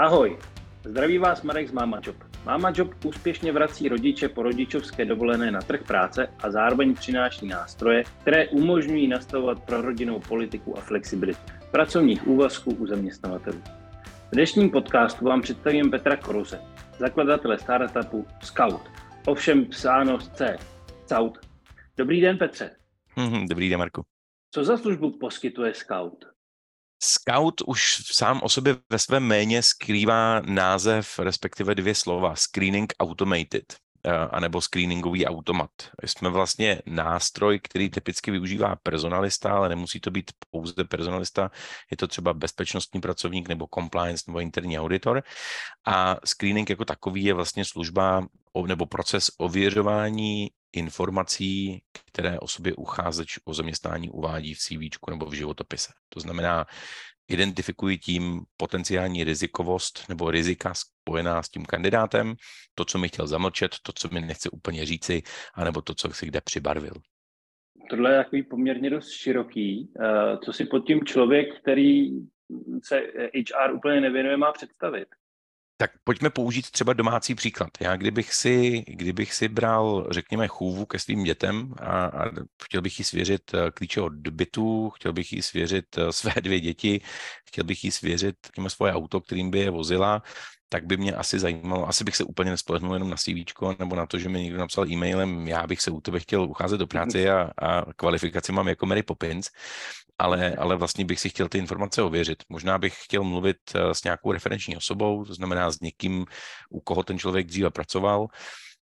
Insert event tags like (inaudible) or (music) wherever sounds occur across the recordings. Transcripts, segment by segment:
Ahoj, zdraví vás Marek z Mama Job. Mama Job úspěšně vrací rodiče po rodičovské dovolené na trh práce a zároveň přináší nástroje, které umožňují nastavovat pro rodinnou politiku a flexibilitu pracovních úvazků u zaměstnavatelů. V dnešním podcastu vám představím Petra Koruze, zakladatele startupu Scout, ovšem psáno z C. Scout. Dobrý den, Petře. Dobrý den, Marku. Co za službu poskytuje Scout? Scout už sám o sobě ve svém méně skrývá název, respektive dvě slova, Screening Automated eh, anebo screeningový automat. Jsme vlastně nástroj, který typicky využívá personalista, ale nemusí to být pouze personalista, je to třeba bezpečnostní pracovník nebo compliance nebo interní auditor. A screening jako takový je vlastně služba nebo proces ověřování informací, které o sobě ucházeč o zaměstnání uvádí v CV nebo v životopise. To znamená, identifikuji tím potenciální rizikovost nebo rizika spojená s tím kandidátem, to, co mi chtěl zamlčet, to, co mi nechce úplně říci, anebo to, co si kde přibarvil. Tohle je takový poměrně dost široký. Eh, co si pod tím člověk, který se HR úplně nevěnuje, má představit? Tak pojďme použít třeba domácí příklad. Já kdybych si, kdybych si bral, řekněme, chůvu ke svým dětem a, a chtěl bych jí svěřit eh, klíče od bytu, chtěl bych jí svěřit eh, (laughs) své dvě děti, chtěl bych jí svěřit řekněme, svoje auto, kterým by je vozila, tak by mě asi zajímalo, asi bych se úplně nespolehnul jenom na CV nebo na to, že mi někdo napsal e-mailem, já bych se u tebe chtěl ucházet do práce a, a kvalifikaci mám jako Mary Poppins, ale, ale vlastně bych si chtěl ty informace ověřit. Možná bych chtěl mluvit eh, s nějakou referenční osobou, to znamená s někým, u koho ten člověk dříve pracoval,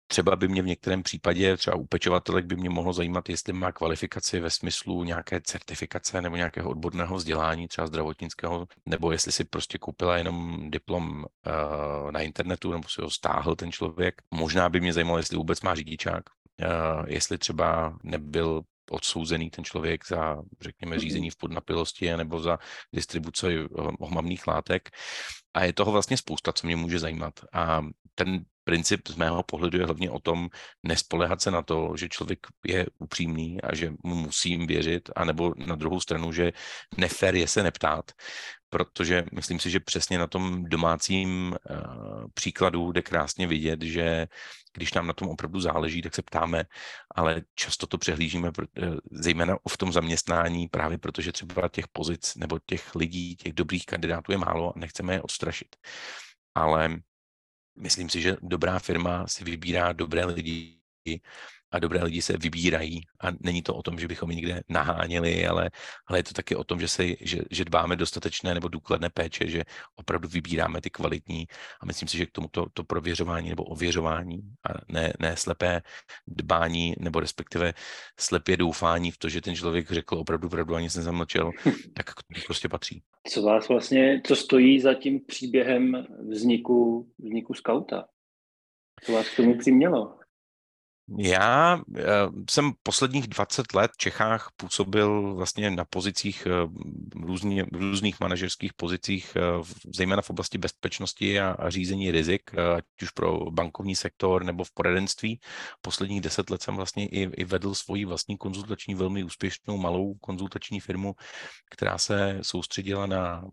Třeba by mě v některém případě, třeba u pečovatelek by mě mohlo zajímat, jestli má kvalifikaci ve smyslu nějaké certifikace nebo nějakého odborného vzdělání, třeba zdravotnického, nebo jestli si prostě koupila jenom diplom uh, na internetu, nebo si ho stáhl ten člověk. Možná by mě zajímalo, jestli vůbec má řidičák, uh, jestli třeba nebyl odsouzený ten člověk za, řekněme, mhm. řízení v podnapilosti nebo za distribuci eh, ohmavných látek. A je toho vlastně spousta, co mě může zajímat. A ten princip z mého pohledu je hlavně o tom nespolehat se na to, že člověk je upřímný a že mu musím věřit, anebo na druhou stranu, že nefér je se neptát, protože myslím si, že přesně na tom domácím uh, příkladu jde krásně vidět, že když nám na tom opravdu záleží, tak se ptáme, ale často to přehlížíme, uh, zejména v tom zaměstnání, právě protože třeba těch pozic nebo těch lidí, těch dobrých kandidátů je málo a nechceme je odstrašit. Ale myslím si, že dobrá firma si vybírá dobré lidi a dobré lidi se vybírají a není to o tom, že bychom je někde naháněli, ale, ale je to taky o tom, že, se, že, že dbáme dostatečné nebo důkladné péče, že opravdu vybíráme ty kvalitní a myslím si, že k tomu to, to prověřování nebo ověřování a ne, ne slepé dbání nebo respektive slepě doufání v to, že ten člověk řekl opravdu pravdu a nic nezamlčel, (laughs) tak k tomu prostě patří. Co vás vlastně, co stojí za tím příběhem vzniku, vzniku skauta? Co vás k tomu přimělo? Já eh, jsem posledních 20 let v Čechách působil vlastně na pozicích, eh, různě, různých manažerských pozicích, eh, zejména v oblasti bezpečnosti a, a řízení rizik, ať už pro bankovní sektor nebo v poradenství. Posledních 10 let jsem vlastně i, i vedl svoji vlastní konzultační, velmi úspěšnou malou konzultační firmu, která se soustředila na,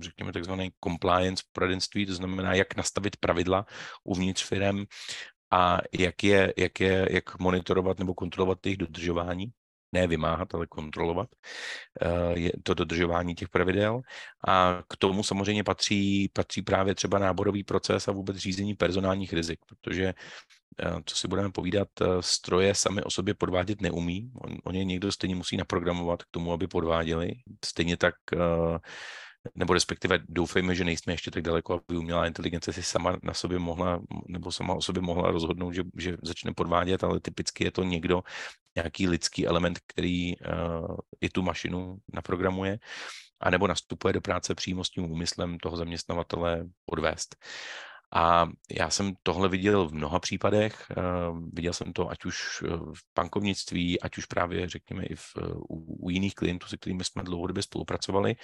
řekněme, takzvané compliance poradenství, to znamená, jak nastavit pravidla uvnitř firm, a jak je, jak je, jak monitorovat nebo kontrolovat jejich dodržování, ne vymáhat, ale kontrolovat eh, je to dodržování těch pravidel. A k tomu samozřejmě patří, patří právě třeba náborový proces a vůbec řízení personálních rizik, protože eh, co si budeme povídat, eh, stroje sami o sobě podvádět neumí. On, on někdo stejně musí naprogramovat k tomu, aby podváděli. Stejně tak nebo respektive doufejme, že nejsme ještě tak daleko, aby umělá inteligence si sama na sobě mohla, nebo sama o sobě mohla rozhodnout, že, že začne podvádět, ale typicky je to někdo, nějaký lidský element, který uh, i tu mašinu naprogramuje, anebo nastupuje do práce přímo s tím úmyslem toho zaměstnavatele podvést. A já jsem tohle viděl v mnoha případech. Eh, viděl jsem to ať už eh, v bankovnictví, ať už právě, řekněme, i v, u, u jiných klientů, se kterými jsme dlouhodobě spolupracovali.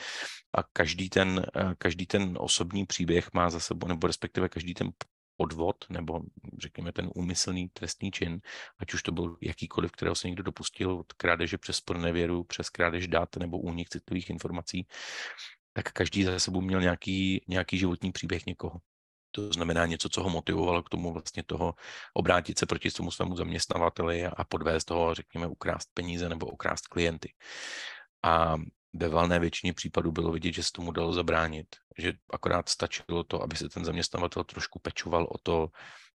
A každý ten, eh, každý ten osobní příběh má za sebou, nebo respektive každý ten podvod, nebo řekněme ten úmyslný trestný čin, ať už to byl jakýkoliv, kterého se někdo dopustil od krádeže přes nevěru, přes krádež dat nebo únik citlivých informací, tak každý za sebou měl nějaký, nějaký životní příběh někoho. To znamená něco, co ho motivovalo k tomu vlastně toho obrátit se proti tomu svému zaměstnavateli a podvést toho, řekněme, ukrást peníze nebo ukrást klienty. A ve valné většině případů bylo vidět, že se tomu dalo zabránit, že akorát stačilo to, aby se ten zaměstnavatel trošku pečoval o to,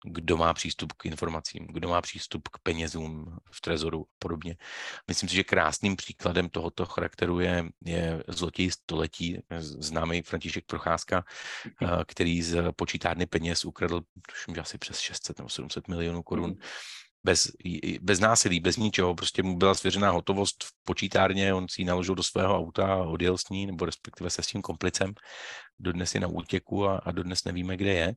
kdo má přístup k informacím, kdo má přístup k penězům v trezoru a podobně. Myslím si, že krásným příkladem tohoto charakteru je, je zlotěj století, známý František Procházka, mhm. eh, který z počítárny peněz ukradl, tuším, že asi přes 600 nebo 700 milionů korun. Mhm bez, bez násilí, bez ničeho, prostě mu byla svěřená hotovost v počítárně, on si ji naložil do svého auta a odjel s ní, nebo respektive se s tím komplicem. Dodnes je na útěku a, a dodnes nevíme, kde je.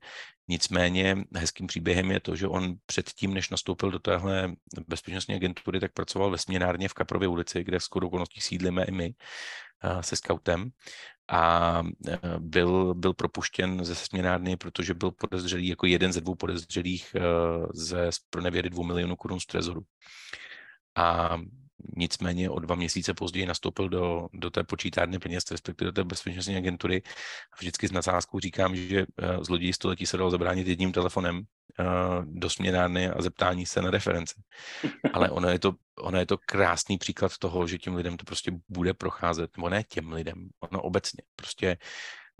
Nicméně hezkým příběhem je to, že on předtím, než nastoupil do téhle bezpečnostní agentury, tak pracoval ve směnárně v Kaprově ulici, kde skoro okolností sídlíme i my se scoutem a e, byl, byl propuštěn ze směnárny, protože byl podezřelý jako jeden ze dvou podezřelých e, ze pronevěry dvou milionů korun z trezoru. A nicméně o dva měsíce později nastoupil do, do té počítárny peněz, respektive do té bezpečnostní agentury. Vždycky s nadsázkou říkám, že e, zloději století se dalo zabránit jedním telefonem do směnárny a zeptání se na reference. Ale ono je to, ono je to krásný příklad toho, že těm lidem to prostě bude procházet, nebo ne těm lidem, ono obecně. Prostě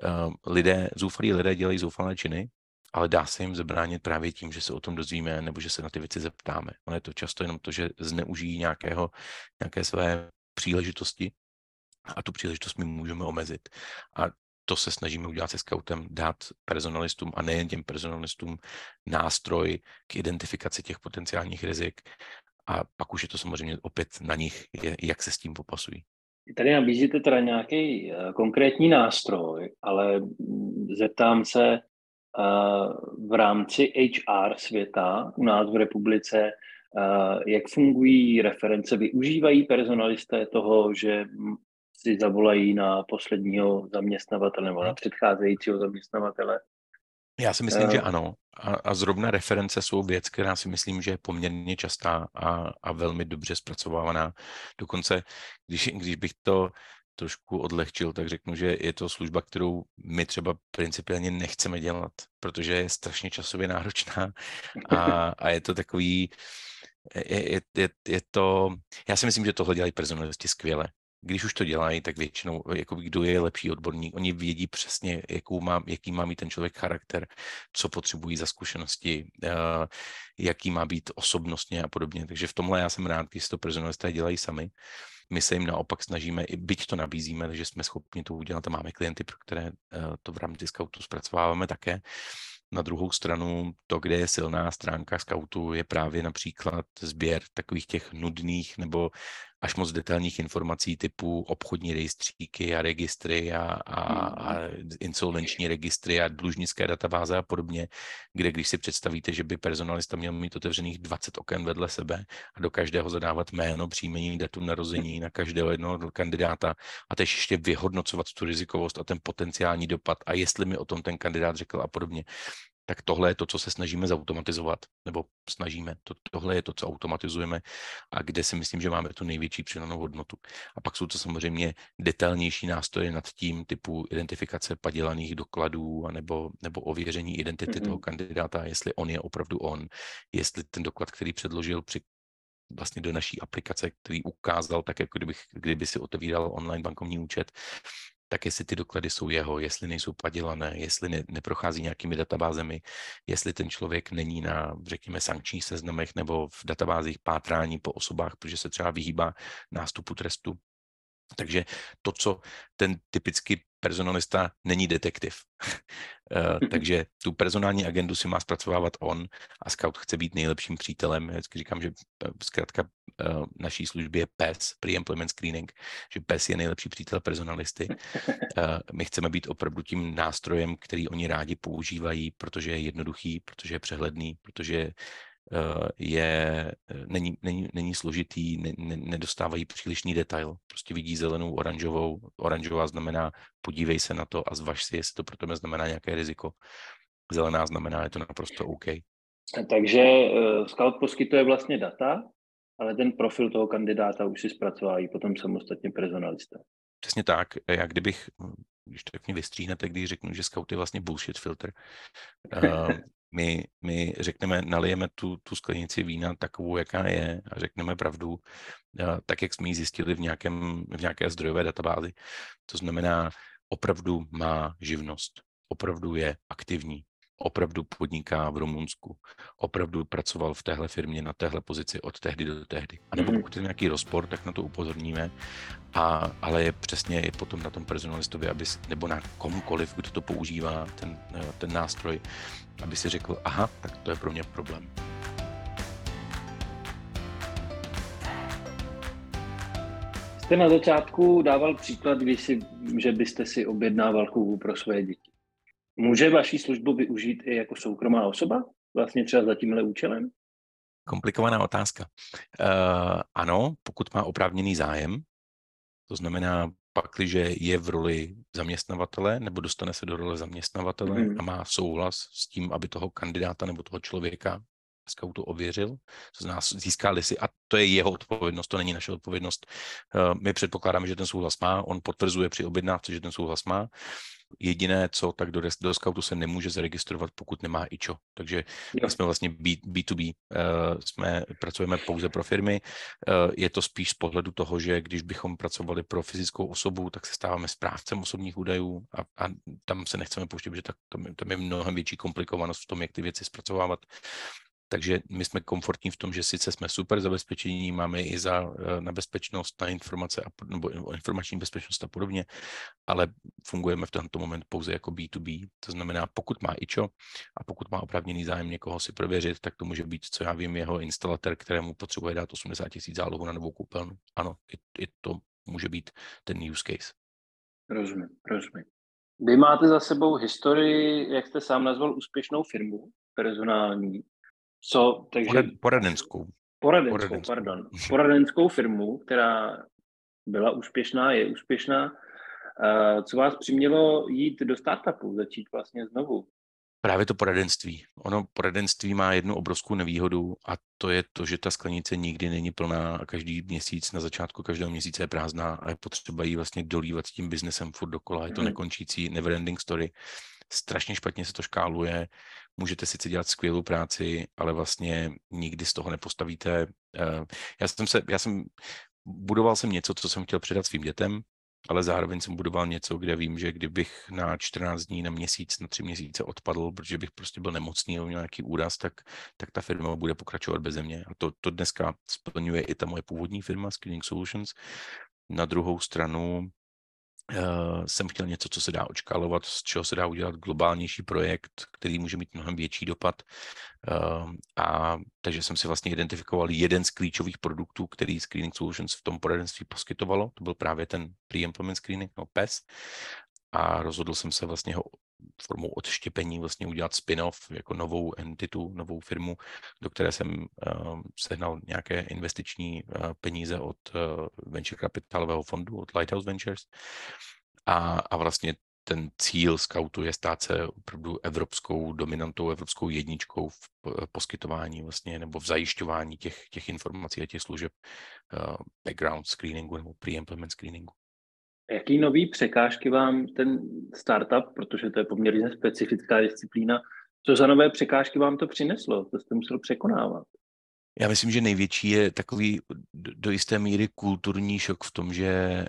uh, lidé, zoufalí lidé dělají zoufalé činy, ale dá se jim zabránit právě tím, že se o tom dozvíme nebo že se na ty věci zeptáme. Ono je to často jenom to, že zneužijí nějakého, nějaké své příležitosti a tu příležitost my můžeme omezit. A to se snažíme udělat se scoutem, dát personalistům a nejen těm personalistům nástroj k identifikaci těch potenciálních rizik a pak už je to samozřejmě opět na nich, jak se s tím popasují. Tady nabízíte teda nějaký eh, konkrétní nástroj, ale zeptám se v rámci HR světa u nás v republice, jak fungují reference? Využívají personalisté toho, že si zavolají na posledního zaměstnavatele nebo na předcházejícího zaměstnavatele? Já si myslím, že ano. A, a zrovna reference jsou věc, která si myslím, že je poměrně častá a, a velmi dobře zpracovávaná. Dokonce, když, když bych to trošku odlehčil, tak řeknu, že je to služba, kterou my třeba principiálně nechceme dělat, protože je strašně časově náročná a, a je to takový, je, je, je, je to, já si myslím, že tohle dělají personalisti skvěle když už to dělají, tak většinou, jako kdo je lepší odborník, oni vědí přesně, jakou má, jaký má mít ten člověk charakter, co potřebují za zkušenosti, uh, jaký má být osobnostně a podobně. Takže v tomhle já jsem rád, když to personalisté dělají sami. My se jim naopak snažíme, i byť to nabízíme, takže jsme schopni to udělat a máme klienty, pro které uh, to v rámci scoutu zpracováváme také. Na druhou stranu, to, kde je silná stránka scoutu, je právě například sběr takových těch nudných nebo až moc detailních informací typu obchodní rejstříky a registry a, a, a hmm. insolvenční registry a dlužnické databáze a podobně, kde když si představíte, že by personalista měl mít otevřených 20 oken vedle sebe a do každého zadávat jméno, příjmení, datum narození na každého jednoho kandidáta a teď ještě vyhodnocovat tu rizikovost a ten potenciální dopad a jestli mi o tom ten kandidát řekl a podobně, tak tohle je to, co se snažíme zautomatizovat, nebo snažíme. To, tohle je to, co automatizujeme a kde si myslím, že máme tu největší přidanou hodnotu. A pak jsou to samozřejmě detailnější nástroje nad tím typu identifikace padělaných dokladů nebo, nebo ověření identity mm-hmm. toho kandidáta, jestli on je opravdu on, jestli ten doklad, který předložil při vlastně do naší aplikace, který ukázal, tak jako kdybych, kdyby si otevíral online bankovní účet, tak jestli ty doklady jsou jeho, jestli nejsou padělané, jestli ne, neprochází nějakými databázemi, jestli ten člověk není na, řekněme, sankčních seznamech nebo v databázích pátrání po osobách, protože se třeba vyhýbá nástupu trestu. Takže to, co ten typický personalista není detektiv. (laughs) Eh, (laughs) takže tu personální agendu si má zpracovávat on a scout chce být nejlepším přítelem. Já vždycky říkám, že eh, zkrátka eh, naší služby je PES, Pre-Employment Screening, že PES je nejlepší přítel personalisty. (laughs) My chceme být opravdu tím nástrojem, který oni rádi používají, protože je jednoduchý, protože je přehledný, protože je, eh, není, není, není složitý, ne, ne, nedostávají přílišný detail. Prostě vidí zelenou, oranžovou. Oranžová znamená podívej se na to a zvaž si, jestli to pro tebe znamená nějaké riziko. Zelená znamená, je to naprosto OK. Takže uh, Scout poskytuje vlastně data, ale ten profil toho kandidáta už si zpracovávají potom samostatně personalisté. Přesně tak. Já kdybych když tak mě vystříhnete, když řeknu, že scout je vlastně bullshit filter. Uh, my, my řekneme, nalijeme tu, tu sklenici vína takovou, jaká je a řekneme pravdu, tak jak jsme ji zjistili v, nějakém, v nějaké zdrojové databázi. To znamená, opravdu má živnost, opravdu je aktivní, opravdu podniká v Rumunsku, opravdu pracoval v téhle firmě na téhle pozici od tehdy do tehdy. A nebo mhm. pokud je nějaký rozpor, tak na to upozorníme, a, ale je přesně i potom na tom personalistovi, aby, nebo na komukoliv, kdo to používá, ten, ten nástroj, aby si řekl, aha, tak to je pro mě problém. Jste na začátku dával příklad, když si, že byste si objednával chůvu pro své děti. Může vaší službu využít i jako soukromá osoba? Vlastně třeba za tímhle účelem? Komplikovaná otázka. Uh, ano, pokud má oprávněný zájem, to znamená, pakliže je v roli zaměstnavatele nebo dostane se do role zaměstnavatele mm. a má souhlas s tím, aby toho kandidáta nebo toho člověka scoutu ověřil, to znamená získali si, a to je jeho odpovědnost, to není naše odpovědnost. Eh, my předpokládáme, že ten souhlas má, on potvrzuje při objednávce, že ten souhlas má Jediné, co, tak do, do scoutu se nemůže zaregistrovat, pokud nemá ičo. Takže jo. jsme vlastně B, B2B, uh, eh, jsme, pracujeme pouze pro firmy. Uh, je to spíš z pohledu toho, že když bychom pracovali pro fyzickou osobu, tak se stáváme správcem osobních údajů a, a tam se nechceme pouštět, protože tak, tam, tam je mnohem větší komplikovanost v tom, jak ty věci zpracovávat. Takže my jsme komfortní v tom, že sice jsme super zabezpečení, máme i za, eh, na bezpečnost, na informace a, nebo informační bezpečnost a podobně, ale fungujeme v tento moment pouze jako B2B. To znamená, pokud má IČO a pokud má oprávněný zájem někoho si prověřit, tak to může být, co já vím, jeho instalatér, kterému potřebuje dát 80 tisíc zálohu na novou koupelnu. Ano, i, i to může být ten use case. Rozumím, rozumím. Vy máte za sebou historii, jak jste sám nazval, úspěšnou firmu personální. Co, takže... Poradenskou. Poradenskou, poradenskou, pardon. (laughs) Poradenskou firmu, která byla úspěšná, je úspěšná. Co vás přimělo jít do startupu, začít vlastně znovu? Právě to poradenství. Ono poradenství má jednu obrovskou nevýhodu a to je to, že ta sklenice nikdy není plná a každý měsíc, na začátku každého měsíce je prázdná a je potřeba jí vlastně dolívat s tím biznesem furt dokola. Je to hmm. nekončící neverending story. Strašně špatně se to škáluje můžete sice dělat skvělou práci, ale vlastně nikdy z toho nepostavíte. Eh, já jsem se, já jsem, budoval jsem něco, co jsem chtěl předat svým dětem, ale zároveň jsem budoval něco, kde vím, že kdybych na 14 dní, na měsíc, na tři měsíce odpadl, protože bych prostě byl nemocný nebo měl nějaký úraz, tak, tak ta firma bude pokračovat bez mě. A to, to dneska splňuje i ta moje původní firma Screening Solutions. Na druhou stranu jsem chtěl něco, co se dá očkálovat, z čeho se dá udělat globálnější projekt, který může mít mnohem větší dopad. Uh, a takže jsem si vlastně identifikoval jeden z klíčových produktů, který Screening Solutions v tom poradenství poskytovalo. To byl právě ten Pre-Implement Screening, no PES. A rozhodl jsem se vlastně ho formou odštěpení vlastně udělat spin-off jako novou entitu, novou firmu, do které jsem uh, sehnal nějaké investiční uh, peníze od uh, venture kapitalového fondu, od Lighthouse Ventures. A, a vlastně ten cíl scoutu je stát se opravdu evropskou dominantou, evropskou jedničkou v poskytování vlastně nebo v zajišťování těch, těch informací a těch služeb uh, background screeningu nebo pre-implement screeningu. Jaký nový překážky vám ten startup, protože to je poměrně specifická disciplína, co za nové překážky vám to přineslo? To jste musel překonávat? Já myslím, že největší je takový do jisté míry kulturní šok v tom, že eh,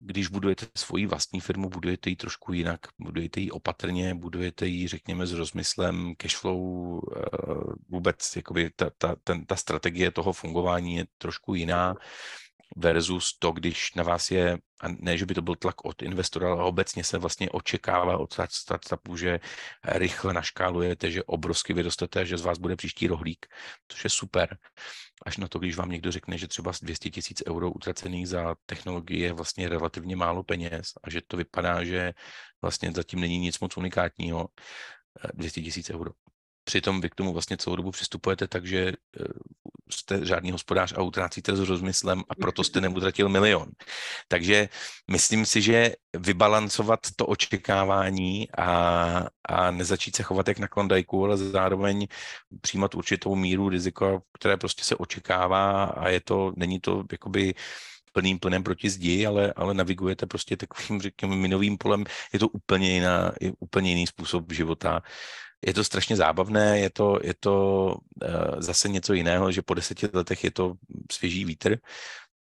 když budujete svoji vlastní firmu, budujete ji trošku jinak, budujete ji opatrně, budujete ji, řekněme, s rozmyslem, cashflow, eh, vůbec jakoby ta, ta, ten, ta strategie toho fungování je trošku jiná versus to, když na vás je, a ne, že by to byl tlak od investora, ale obecně se vlastně očekává od startupu, že rychle naškálujete, že obrovsky vyrostete, že z vás bude příští rohlík, což je super. Až na to, když vám někdo řekne, že třeba 200 tisíc euro utracených za technologii je vlastně relativně málo peněz a že to vypadá, že vlastně zatím není nic moc unikátního, 200 tisíc euro. Přitom vy k tomu vlastně celou dobu přistupujete tak, že eh, jste žádný hospodář a utrácíte s rozmyslem a proto jste neutratil milion. Takže myslím si, že vybalancovat to očekávání a, a nezačít se chovat jak na klondajku, ale zároveň přijímat určitou míru rizika, které prostě se očekává a je to, není to jakoby plným plynem proti zdi, ale, ale navigujete prostě takovým, řekněme, minovým polem. Je to úplně, jiná, je úplně jiný způsob života. Je to strašně zábavné, je to, je to uh, zase něco jiného, že po deseti letech je to svěží vítr,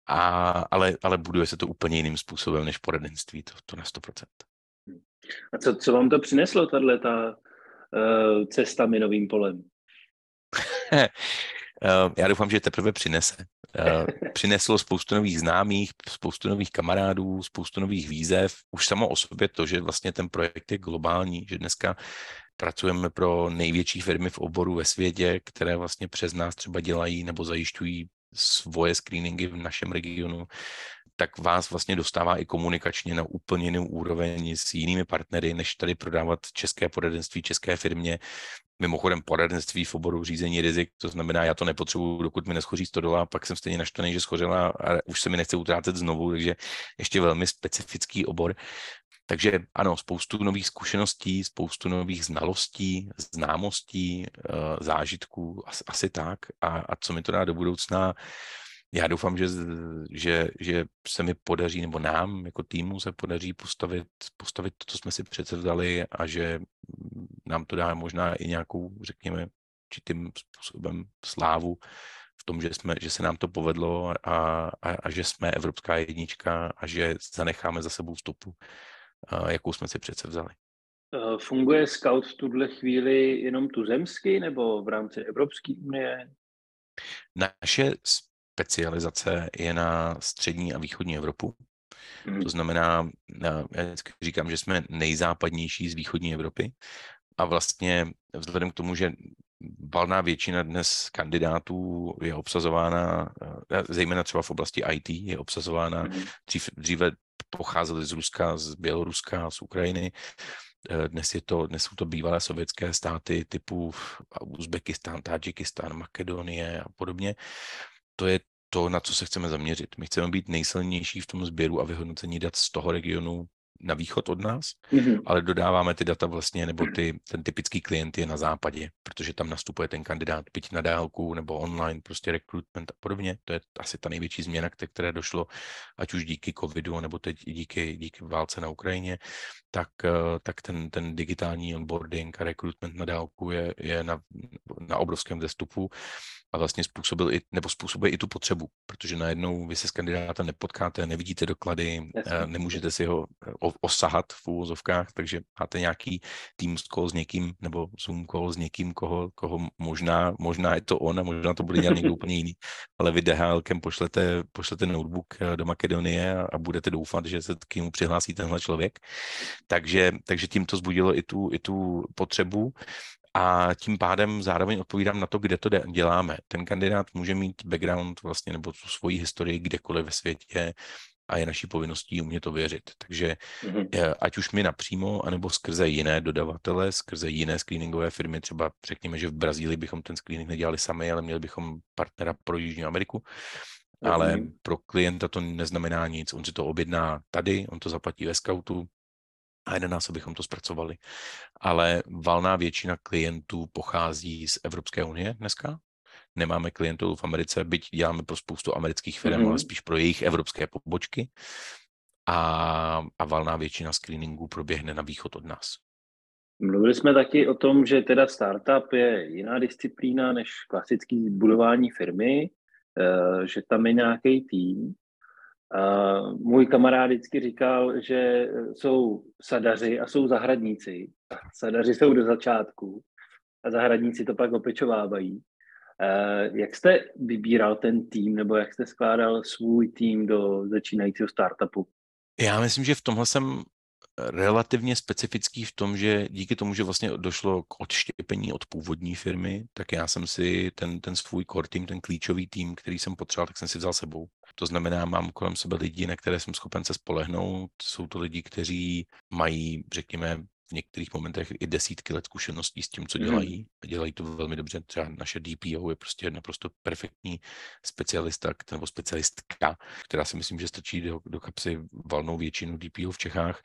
a, ale, ale buduje se to úplně jiným způsobem než poradenství, to, to na 100%. A co, co vám to přineslo, tahle ta uh, cesta minovým polem? (laughs) Eh, já doufám, že teprve přinese. Přineslo spoustu nových známých, spoustu nových kamarádů, spoustu nových výzev. Už samo o sobě to, že vlastně ten projekt je globální, že dneska pracujeme pro největší firmy v oboru ve světě, které vlastně přes nás třeba dělají nebo zajišťují svoje screeningy v našem regionu, tak vás vlastně dostává i komunikačně na úplně jinou úroveň s jinými partnery, než tady prodávat české poradenství české firmě. Mimochodem poradenství v oboru řízení rizik, to znamená, já to nepotřebuju, dokud mi neschoří 100 dolarů, pak jsem stejně naštvaný, že schořela a už se mi nechce utrácet znovu, takže ještě velmi specifický obor. Takže ano, spoustu nových zkušeností, spoustu nových znalostí, známostí, eh, zážitků, asi tak. A, a co mi to dá do budoucna, já doufám, že, že, že se mi podaří, nebo nám jako týmu se podaří postavit, postavit to, co jsme si přece vzali a že nám to dá možná i nějakou, řekněme, určitým způsobem slávu v tom, že, jsme, že se nám to povedlo a, a, a že jsme evropská jednička a že zanecháme za sebou stopu, jakou jsme si přece vzali. Funguje Scout v tuhle chvíli jenom tuzemsky nebo v rámci Evropské unie? Naše specializace je na střední a východní Evropu. Hmm. To znamená, já vždycky říkám, že jsme nejzápadnější z východní Evropy a vlastně vzhledem k tomu, že valná většina dnes kandidátů je obsazována, eh, zejména třeba v oblasti IT, je obsazována, hmm. dřív, dříve pocházely z Ruska, z Běloruska, z Ukrajiny, eh, dnes, je to, dnes jsou to bývalé sovětské státy typu Uzbekistán, Tadžikistán, Makedonie a podobně to je to, na co se chceme zaměřit. My chceme být nejsilnější v tom sběru a vyhodnocení dat z toho regionu na východ od nás, mm-hmm. ale dodáváme ty data vlastně, nebo ty, ten typický klient je na západě, protože tam nastupuje ten kandidát, byť na dálku nebo online, prostě recruitment a podobně. To je asi ta největší změna, které došlo, ať už díky covidu, nebo teď díky, díky válce na Ukrajině, tak, eh, tak ten, ten digitální onboarding a recruitment na dálku je, je na, na obrovském vzestupu a vlastně způsobil i, nebo způsobuje i tu potřebu, protože najednou vy se s kandidátem nepotkáte, nevidíte doklady, Jasně. Eh, nemůžete si ho osahat v úvozovkách, takže máte nějaký Teams call s někým nebo Zoom call s někým, koho, koho možná, možná je to on a možná to bude dělat někdo úplně jiný, ale vy DHLkem pošlete, pošlete notebook do Makedonie a, a budete doufat, že se k němu přihlásí tenhle člověk. Takže, takže tím to zbudilo i tu, i tu potřebu a tím pádem zároveň odpovídám na to, kde to děláme. Ten kandidát může mít background vlastně nebo tu svoji historii kdekoliv ve světě a je naší povinností umět to věřit. Takže mm-hmm. ať už my napřímo, anebo skrze jiné dodavatele, skrze jiné screeningové firmy, třeba řekněme, že v Brazílii bychom ten screening nedělali sami, ale měli bychom partnera pro Jižní Ameriku, mm-hmm. ale pro klienta to neznamená nic. On si to objedná tady, on to zaplatí ve scoutu, a jeden nás, abychom to zpracovali. Ale valná většina klientů pochází z Evropské unie dneska. Nemáme klientů v Americe, byť děláme pro spoustu amerických firm, mm-hmm. ale spíš pro jejich evropské pobočky. A, a valná většina screeningů proběhne na východ od nás. Mluvili jsme taky o tom, že teda startup je jiná disciplína než klasický budování firmy, eh, že tam je nějaký tým. Můj kamarád vždycky říkal, že jsou sadaři a jsou zahradníci. Sadaři jsou do začátku a zahradníci to pak opečovávají. Uh, jak jste vybíral ten tým, nebo jak jste skládal svůj tým do začínajícího startupu? Já myslím, že v tomhle jsem relativně specifický v tom, že díky tomu, že vlastně došlo k odštěpení od původní firmy, tak já jsem si ten, ten svůj core tým, ten klíčový tým, který jsem potřeboval, tak jsem si vzal sebou. To znamená, mám kolem sebe lidi, na které jsem schopen se spolehnout. Jsou to lidi, kteří mají, řekněme, v některých momentech i desítky let zkušeností s tím, co mhm. dělají. Mm. A dělají to velmi dobře. Třeba naše DPO je prostě naprosto perfektní specialista nebo specialistka, která si myslím, že stačí do, do kapsy valnou většinu DPO v Čechách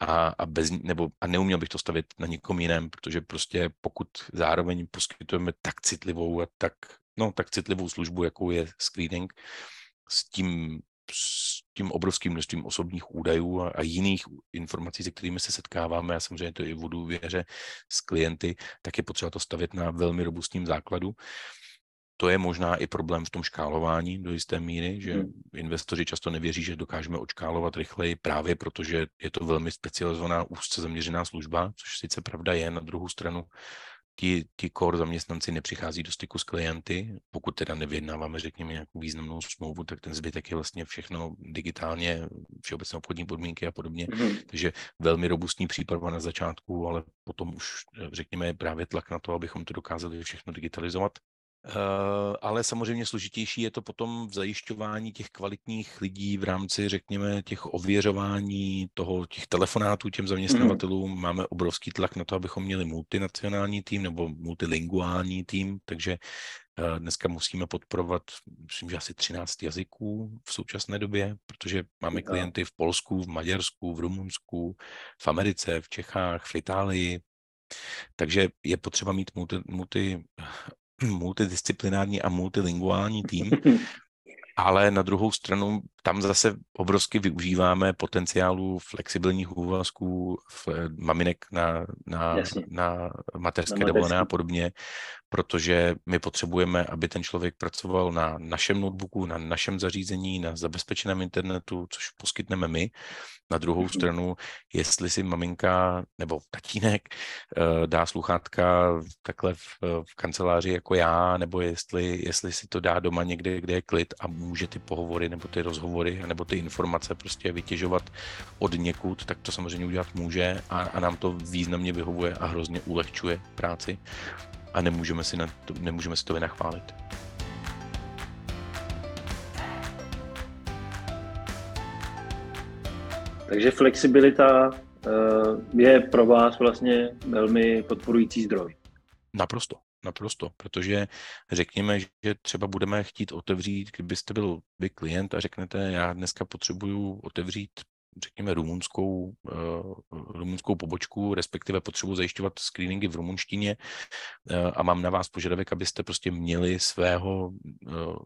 a, a, bez, nebo, a neuměl bych to stavit na někom jiném, protože prostě pokud zároveň poskytujeme tak citlivou a tak, no, tak citlivou službu, jakou je screening, s tím s tím obrovským množstvím osobních údajů a, a jiných informací, se kterými se setkáváme, a samozřejmě to i v důvěře s klienty, tak je potřeba to stavět na velmi robustním základu. To je možná i problém v tom škálování do jisté míry, že hmm. investoři často nevěří, že dokážeme odškálovat rychleji právě protože je to velmi specializovaná, úzce zaměřená služba, což sice pravda je, na druhou stranu ti, ti core zaměstnanci nepřichází do styku s klienty, pokud teda nevyjednáváme, řekněme, nějakou významnou smlouvu, tak ten zbytek je vlastně všechno digitálně, všeobecné obchodní podmínky a podobně. Mm-hmm. Takže velmi robustní příprava na začátku, ale potom už, řekněme, je právě tlak na to, abychom to dokázali všechno digitalizovat. Eh, ale samozřejmě složitější je to potom v zajišťování těch kvalitních lidí v rámci, řekněme, těch ověřování toho, těch telefonátů těm zaměstnavatelům. Mm. Máme obrovský tlak na to, abychom měli multinacionální tým nebo multilinguální tým, takže eh, Dneska musíme podporovat, myslím, že asi 13 jazyků v současné době, protože máme klienty v Polsku, v Maďarsku, v Rumunsku, v Americe, v Čechách, v Itálii. Takže je potřeba mít multi, multi (clears throat) multidisciplinární a multilinguální tým, (laughs) ale na druhou stranu tam zase obrovsky využíváme potenciálu flexibilních úvazků maminek na, na, na mateřské dovolené a podobně, protože my potřebujeme, aby ten člověk pracoval na našem notebooku, na našem zařízení, na zabezpečeném internetu, což poskytneme my. Na druhou mm-hmm. stranu, jestli si maminka nebo tatínek eh, dá sluchátka takhle v, v kanceláři jako já, nebo jestli, jestli si to dá doma někde, kde je klid a může ty pohovory nebo ty rozhovory nebo ty informace prostě vytěžovat od někud, tak to samozřejmě udělat může a, a nám to významně vyhovuje a hrozně ulehčuje práci a nemůžeme si, na to, nemůžeme si to vynachválit. Takže flexibilita eh, je pro vás vlastně velmi podporující zdroj. Naprosto, naprosto, protože řekněme, že třeba budeme chtít otevřít, kdybyste byl vy klient a řeknete, já dneska potřebuju otevřít řekněme, rumunskou, uh, rumunskou pobočku, respektive potřebuji zajišťovat screeningy v rumunštině uh, a mám na vás požadavek, abyste prostě měli svého uh,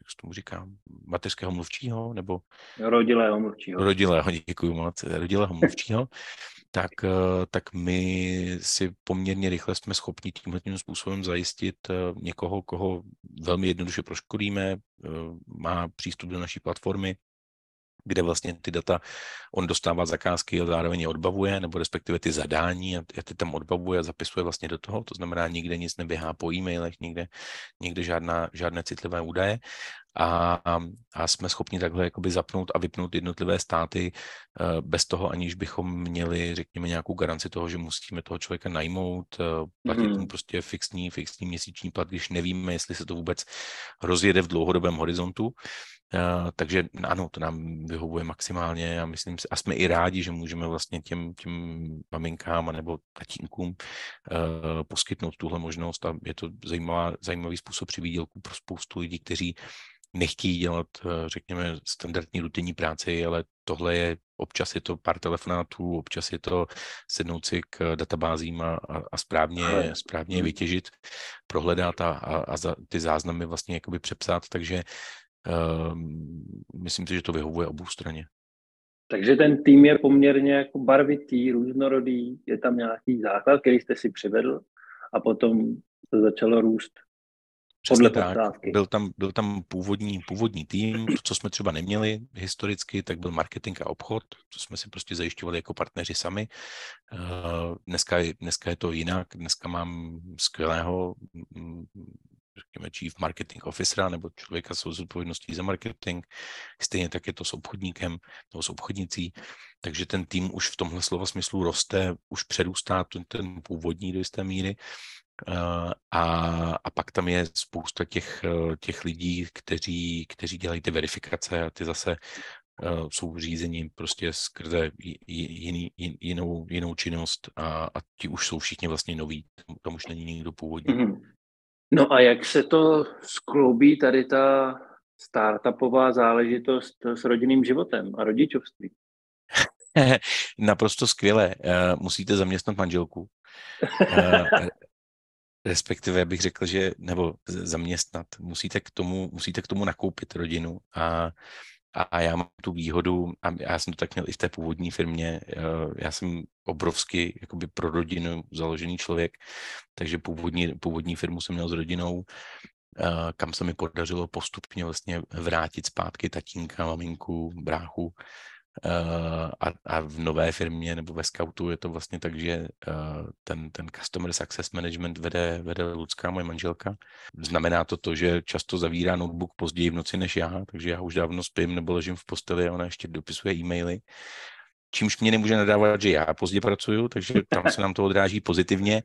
jak tomu říká, mateřského mluvčího, nebo... Rodilého mluvčího. Rodilého, děkuji moc, rodilého mluvčího, tak, tak my si poměrně rychle jsme schopni tímhle způsobem zajistit někoho, koho velmi jednoduše proškolíme, má přístup do naší platformy, kde vlastně ty data on dostává zakázky a zároveň je odbavuje, nebo respektive ty zadání a ty tam odbavuje a zapisuje vlastně do toho, to znamená nikde nic neběhá po e-mailech, nikde, nikde žádná, žádné citlivé údaje a, a, jsme schopni takhle jakoby zapnout a vypnout jednotlivé státy uh, bez toho, aniž bychom měli, řekněme, nějakou garanci toho, že musíme toho člověka najmout, uh, platit mm. mu prostě fixní, fixní měsíční plat, když nevíme, jestli se to vůbec rozjede v dlouhodobém horizontu. Uh, takže ano, to nám vyhovuje maximálně a myslím si, a jsme i rádi, že můžeme vlastně těm, těm maminkám nebo tatínkům uh, poskytnout tuhle možnost a je to zajímavá, zajímavý způsob při výdělku pro spoustu lidí, kteří nechtějí dělat, uh, řekněme, standardní rutinní práci, ale tohle je, občas je to pár telefonátů, občas je to sednout si k databázím a, a, a správně, správně hmm. vytěžit, prohledat a, a, a ty záznamy vlastně jakoby přepsat, takže myslím si, že to vyhovuje obou straně. Takže ten tým je poměrně jako barvitý, různorodý, je tam nějaký základ, který jste si přivedl a potom to začalo růst Přesně tak. Byl tam, byl tam původní, původní tým, to, co jsme třeba neměli historicky, tak byl marketing a obchod, to jsme si prostě zajišťovali jako partneři sami. Ehm, dneska, dneska je to jinak, dneska mám skvělého řekněme, chief marketing officera nebo člověka s zodpovědností za marketing. Stejně tak je to s obchodníkem nebo s obchodnicí. Takže ten tým už v tomhle slova smyslu roste, už přerůstá ten, ten původní do jisté míry. Uh, a, a pak tam je spousta těch, těch lidí, kteří, kteří dělají ty verifikace a ty zase uh, jsou řízení prostě skrze jiný, jinou, jinou činnost a, a ti už jsou všichni vlastně noví, tam už není nikdo původní. Mm-hmm. No a jak se to skloubí tady ta startupová záležitost s rodinným životem a rodičovství? (laughs) Naprosto skvěle. Eh, musíte zaměstnat manželku. Eh, respektive bych řekl, že, nebo zaměstnat, musíte k tomu, musíte k tomu nakoupit rodinu a a já mám tu výhodu, a já jsem to tak měl i v té původní firmě, eh, já jsem obrovsky jakoby pro rodinu založený člověk, takže původní, původní firmu jsem měl s rodinou, eh, kam se mi podařilo postupně vlastně vrátit zpátky tatínka, maminku, bráchu, a, a v nové firmě nebo ve Scoutu je to vlastně tak, že eh, ten, ten Customer Success Management vede, vede Lucka, moje manželka. Znamená to to, že často zavírá notebook později v noci než já, takže já už dávno spím nebo ležím v posteli a ona ještě dopisuje e-maily čímž mě nemůže nadávat, že já pozdě pracuju, takže tam se nám to odráží pozitivně.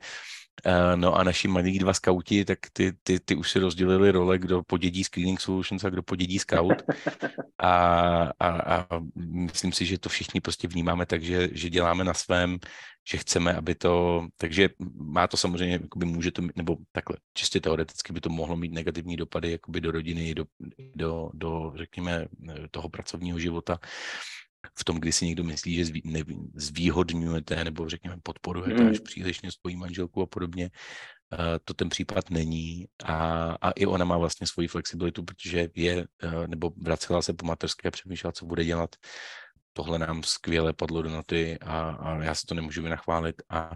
Uh, no a naši malí dva skauti, tak ty, ty, ty už si rozdělili role, kdo podědí Screening Solutions a kdo podědí Scout. A, a, a myslím si, že to všichni prostě vnímáme tak, že, že děláme na svém, že chceme, aby to, takže má to samozřejmě, jakoby může to, nebo takhle, čistě teoreticky by to mohlo mít negativní dopady jakoby do rodiny, do, do, do řekněme, toho pracovního života v tom, kdy si někdo myslí, že zví, ne, zvýhodňujete nebo řekněme podporujete mm. až přílišně svoji manželku a podobně. Uh, to ten případ není a, a i ona má vlastně svoji flexibilitu, protože je, uh, nebo vracela se po materské, přemýšlela, co bude dělat tohle nám skvěle padlo do noty a, a já si to nemůžu vynachválit a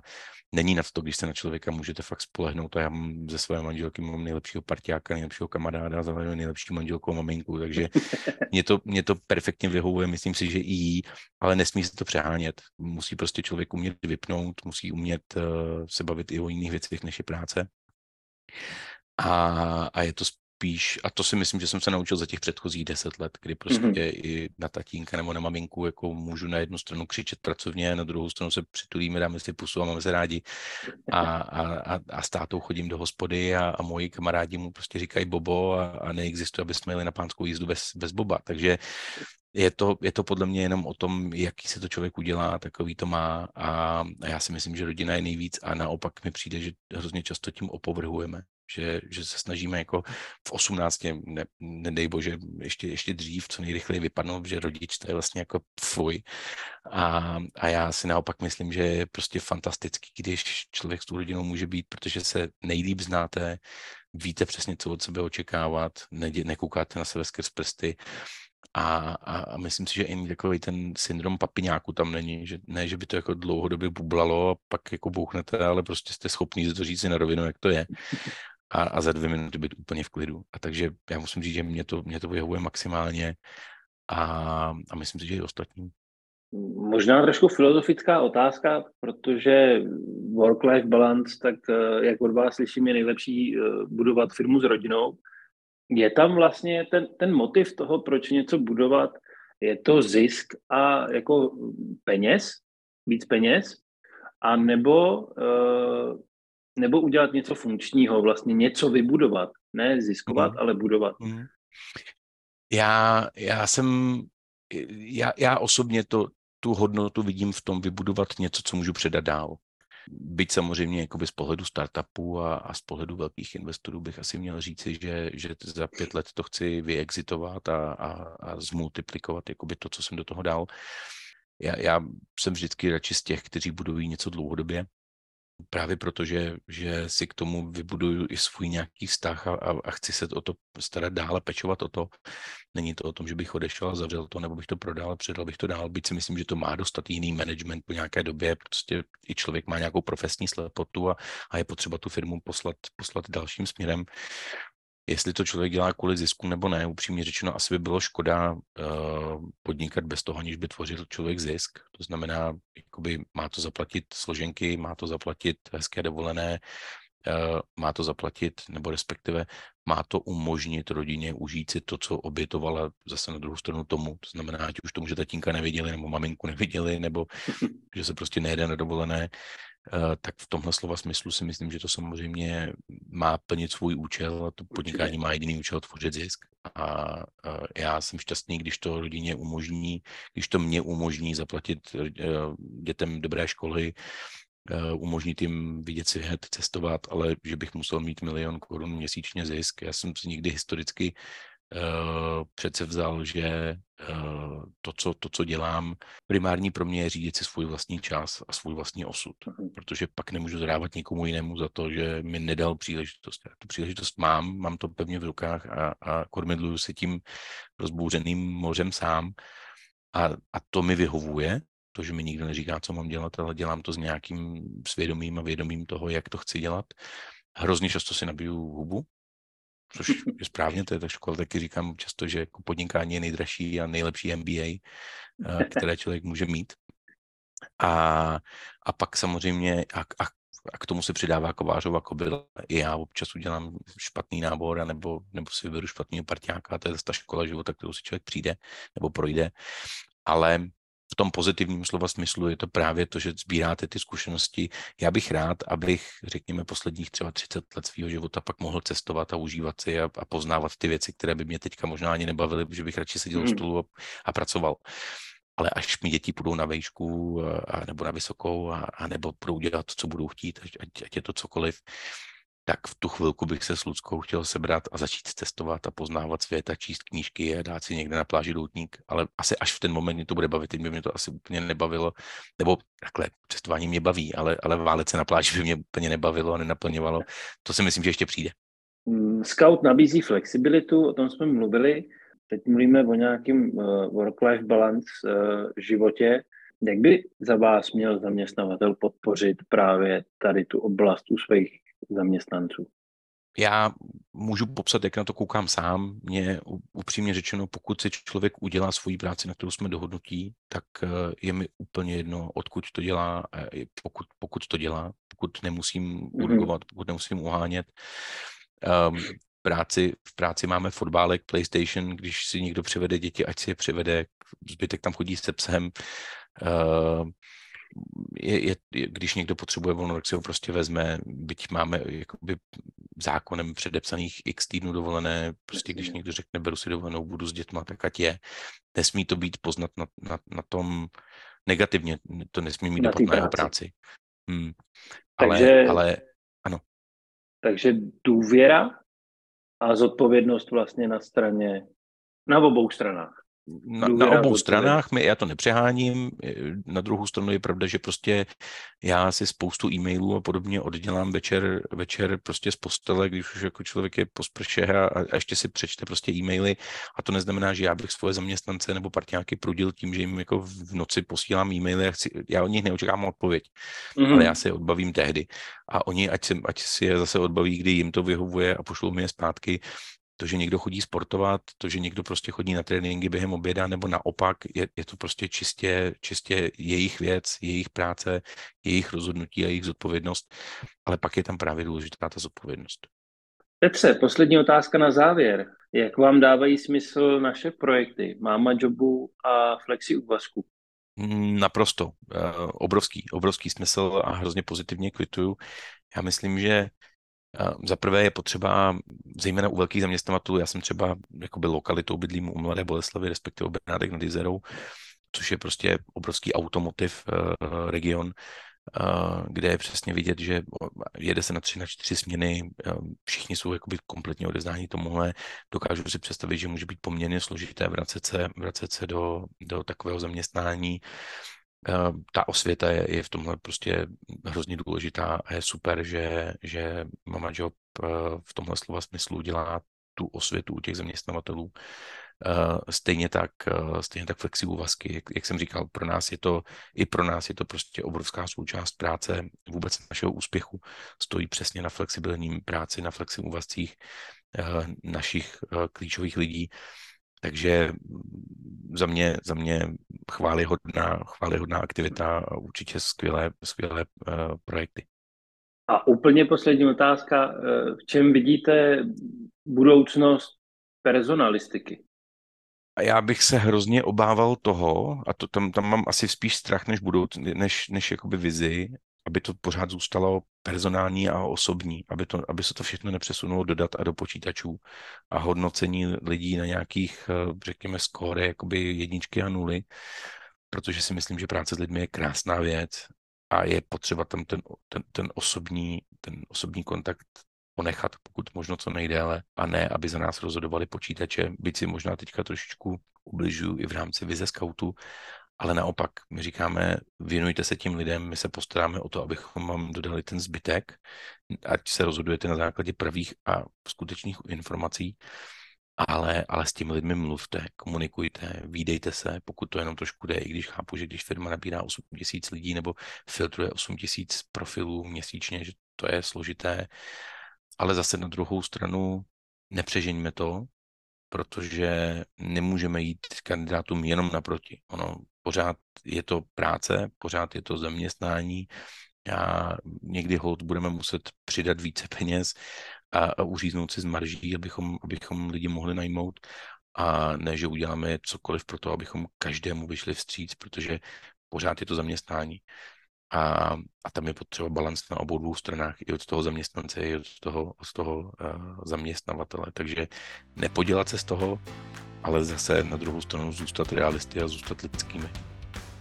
není na to, když se na člověka můžete fakt spolehnout a já mám ze své manželky mám nejlepšího partiáka, nejlepšího kamaráda, zároveň nejlepší manželku a maminku, takže (laughs) mě to, mě to perfektně vyhovuje, myslím si, že i jí, ale nesmí se to přehánět. Musí prostě člověk umět vypnout, musí umět uh, se bavit i o jiných věcech, než je práce. A, a je to spíš, a to si myslím, že jsem se naučil za těch předchozích deset let, kdy prostě mm-hmm. i na tatínka nebo na maminku jako můžu na jednu stranu křičet pracovně, na druhou stranu se přitulíme, dáme si pusu a máme se rádi. A, a, a, a s tátou chodím do hospody a, a moji kamarádi mu prostě říkají Bobo a, a neexistuje, aby jsme jeli na pánskou jízdu bez, bez Boba. Takže je to, je to podle mě jenom o tom, jaký se to člověk udělá, takový to má a, a já si myslím, že rodina je nejvíc a naopak mi přijde, že hrozně často tím opovrhujeme že, že se snažíme jako v 18, ne, nedej bože, ještě, ještě dřív, co nejrychleji vypadnout, že rodič to je vlastně jako fuj. A, a já si naopak myslím, že je prostě fantastický, když člověk s tou rodinou může být, protože se nejlíp znáte, víte přesně, co od sebe očekávat, ne, nekoukáte na sebe skrz prsty a, a, a myslím si, že i takový ten syndrom papiňáku tam není, že ne, že by to jako dlouhodobě bublalo a pak jako bouchnete, ale prostě jste schopný to říct si na rovinu, jak to je a, a za dvě minuty být úplně v klidu. A takže já musím říct, že mě to, mě to vyhovuje maximálně a, a myslím si, že i ostatní. Možná trošku filozofická otázka, protože work-life balance, tak eh, jak od vás slyším, je nejlepší eh, budovat firmu s rodinou. Je tam vlastně ten, ten motiv toho, proč něco budovat, je to zisk a jako peněz, víc peněz, a nebo uh, nebo udělat něco funkčního, vlastně něco vybudovat, ne ziskovat, mm. ale budovat. Mm. Já, já jsem, já, já osobně to, tu hodnotu vidím v tom vybudovat něco, co můžu předat dál. Byť samozřejmě jakoby z pohledu startupů a, a z pohledu velkých investorů bych asi měl říci, že, že za pět let to chci vyexitovat a, a, a zmultiplikovat jakoby to, co jsem do toho dal. Já, já jsem vždycky radši z těch, kteří budují něco dlouhodobě, právě proto, že, že si k tomu vybuduju i svůj nějaký vztah a, a, a chci se o to starat dále, pečovat o to. Není to o tom, že bych odešel a zavřel to, nebo bych to prodal, předal bych to dál, byť si myslím, že to má dostat jiný management po nějaké době, prostě i člověk má nějakou profesní slepotu a, a je potřeba tu firmu poslat, poslat dalším směrem. Jestli to člověk dělá kvůli zisku nebo ne, upřímně řečeno, asi by bylo škoda uh, podnikat bez toho, aniž by tvořil člověk zisk. To znamená, jakoby má to zaplatit složenky, má to zaplatit hezké dovolené, uh, má to zaplatit, nebo respektive má to umožnit rodině užít si to, co obětovala zase na druhou stranu tomu. To znamená, ať už to může tatínka neviděli, nebo maminku neviděli, nebo (laughs) že se prostě nejede na dovolené, Eh, tak v tomhle slova smyslu si myslím, že to samozřejmě má plnit svůj účel a to podnikání má jediný účel tvořit zisk. A já jsem šťastný, když to rodině umožní, když to mě umožní zaplatit eh, dětem dobré školy, eh, umožnit jim vidět svět, cestovat, ale že bych musel mít milion korun měsíčně zisk. Já jsem si nikdy historicky přece vzal, že to co, to, co dělám, primární pro mě je řídit si svůj vlastní čas a svůj vlastní osud, mhm. protože pak nemůžu zadávat nikomu jinému za to, že mi nedal příležitost. Já tu příležitost mám, mám to pevně v rukách a, a kormidluju se tím rozbouřeným mořem sám a, a to mi vyhovuje, to, že mi nikdo neříká, co mám dělat, ale dělám to s nějakým svědomím a vědomím toho, jak to chci dělat. Hrozně často si nabiju hubu, což je správně, to je tak škola, taky říkám často, že jako podnikání je nejdražší a nejlepší MBA, eh, které člověk může mít. A, a pak samozřejmě, a, a, a k tomu se přidává kovářova kobila. I já občas udělám špatný nábor, nebo, nebo si vyberu špatného partiáka, to je ta škola života, kterou si člověk přijde nebo projde. Ale v tom pozitivním slova smyslu je to právě to, že sbíráte ty zkušenosti. Já bych rád, abych, řekněme, posledních třeba 30 let svého života pak mohl cestovat a užívat si a, a poznávat ty věci, které by mě teďka možná ani nebavily, protože bych radši seděl hmm. u stolu a, a pracoval. Ale až mi děti půjdou na vejšku a, nebo na vysokou a, a nebo budou dělat, co budou chtít, ať, ať je to cokoliv, tak v tu chvilku bych se s Ludskou chtěl sebrat a začít cestovat a poznávat svět a číst knížky a dát si někde na pláži doutník, ale asi až v ten moment mě to bude bavit, teď by mě to asi úplně nebavilo, nebo takhle, cestování mě baví, ale, ale válet se na pláži by mě úplně nebavilo a nenaplňovalo. To si myslím, že ještě přijde. Mm, Scout nabízí flexibilitu, o tom jsme mluvili. Teď mluvíme o nějakém uh, work-life balance uh, životě. Jak by za vás měl zaměstnavatel podpořit právě tady tu oblast u svých zaměstnanců? Já můžu popsat, jak na to koukám sám. Mně upřímně řečeno, pokud si člověk udělá svoji práci, na kterou jsme dohodnutí, tak eh, je mi úplně jedno, odkud to dělá, pokud, pokud to dělá, pokud nemusím mhm. urgovat, pokud nemusím uhánět. Um, práci, v práci máme fotbálek, PlayStation, když si někdo přivede děti, ať si je přivede, zbytek tam chodí se psem. Uh, je, je, když někdo potřebuje volno, tak si ho prostě vezme, byť máme jakoby zákonem předepsaných x týdnů dovolené, prostě když někdo řekne, beru si dovolenou, budu s dětma, tak ať je. Nesmí to být poznat na, na, na tom negativně, to nesmí mít na dopad na jeho práci. Hmm. Ale, takže, ale ano. Takže důvěra a zodpovědnost vlastně na straně, na obou stranách na, na obou stranách, my, já to nepřeháním, na druhou stranu je pravda, že prostě já si spoustu e-mailů a podobně oddělám večer, večer prostě z postele, když už jako člověk je po sprše a, a ještě si přečte prostě e-maily. A to neznamená, že já bych svoje zaměstnance nebo partiáky prudil tím, že jim jako v noci posílám e-maily a chci, já od nich neočekávám odpověď, mm-hmm. ale já se je odbavím tehdy. A oni, ať, si, ať si je zase odbaví, kdy jim to vyhovuje a pošlou mi je zpátky, to, že někdo chodí sportovat, to, že někdo prostě chodí na tréninky během oběda, nebo naopak, je, je to prostě čistě, čistě jejich věc, jejich práce, jejich rozhodnutí a jejich zodpovědnost, ale pak je tam právě důležitá ta zodpovědnost. Petře, poslední otázka na závěr. Jak vám dávají smysl naše projekty Máma Jobu a Flexi úvazku? Naprosto. Uh, obrovský, obrovský smysl a hrozně pozitivně kvituju. Já myslím, že za prvé je potřeba, zejména u velkých zaměstnavatelů, já jsem třeba jakoby lokalitou bydlím u Mladé Boleslavy, respektive Bernádek nad Jizerou, což je prostě obrovský automotiv uh, region, uh, kde je přesně vidět, že jede se na tři, na čtyři směny, uh, všichni jsou jakoby kompletně odeznáni tomuhle. Dokážu si představit, že může být poměrně složité vracet se, vracet se do, do takového zaměstnání. Eh, ta osvěta je, je v tomhle prostě hrozně důležitá a je super, že, že Mama Job eh, v tomhle slova smyslu dělá tu osvětu u těch zaměstnavatelů. Eh, stejně tak, stejně tak flexi úvazky, jak, jak jsem říkal, pro nás je to, i pro nás je to prostě obrovská součást práce, vůbec našeho úspěchu stojí přesně na flexibilním práci, na flexi úvazcích našich klíčových lidí. Takže za mě, za mě chválihodná, chválihodná aktivita a určitě skvělé, skvělé uh, projekty. A úplně poslední otázka. Eh, v čem vidíte budoucnost personalistiky? A já bych se hrozně obával toho, a to tam, tam mám asi spíš strach než budouc, než, než jakoby vizi, aby to pořád zůstalo personální a osobní, aby, to, aby se to všechno nepřesunulo do dat a do počítačů a hodnocení lidí na nějakých, eh, řekněme, skóre, jakoby jedničky a nuly, protože si myslím, že práce s lidmi je krásná věc a je potřeba tam ten, ten, ten, osobní, ten osobní kontakt ponechat, pokud možno co nejdéle, a ne, aby za nás rozhodovali počítače, byť si možná teďka trošičku ubližuju i v rámci vize scoutu, ale naopak, my říkáme, věnujte se tím lidem, my se postaráme o to, abychom vám dodali ten zbytek, ať se rozhodujete na základě prvých a skutečných informací, ale, ale s těmi lidmi mluvte, komunikujte, výdejte se, pokud to jenom trošku jde, i když chápu, že když firma nabírá 8 tisíc lidí nebo filtruje 8 tisíc profilů měsíčně, že to je složité, ale zase na druhou stranu nepřežeňme to, protože nemůžeme jít kandidátům jenom naproti. Ono pořád je to práce, pořád je to zaměstnání a někdy hold budeme muset přidat více peněz a, a uříznout si z marží, abychom, abychom lidi mohli najmout a ne, že uděláme cokoliv pro to, abychom každému vyšli vstříc, protože pořád je to zaměstnání. A, a tam je potřeba balans na obou dvou stranách, i od toho zaměstnance, i od toho, od toho uh, zaměstnavatele. Takže nepodělat se z toho, ale zase na druhou stranu zůstat realisty a zůstat lidskými.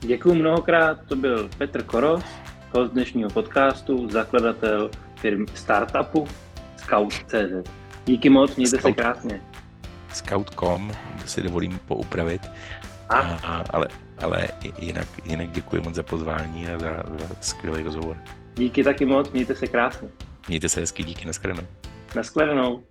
Děkuji mnohokrát, to byl Petr Koros, host dnešního podcastu, zakladatel firmy startupu Scout.cz. Díky moc, mějte Scout. se krásně. Scout.com si dovolím poupravit, a? A, ale, ale jinak, jinak děkuji moc za pozvání a za, za skvělý rozhovor. Díky taky moc, mějte se krásně. Mějte se hezky, díky, nashledanou. Nashledanou.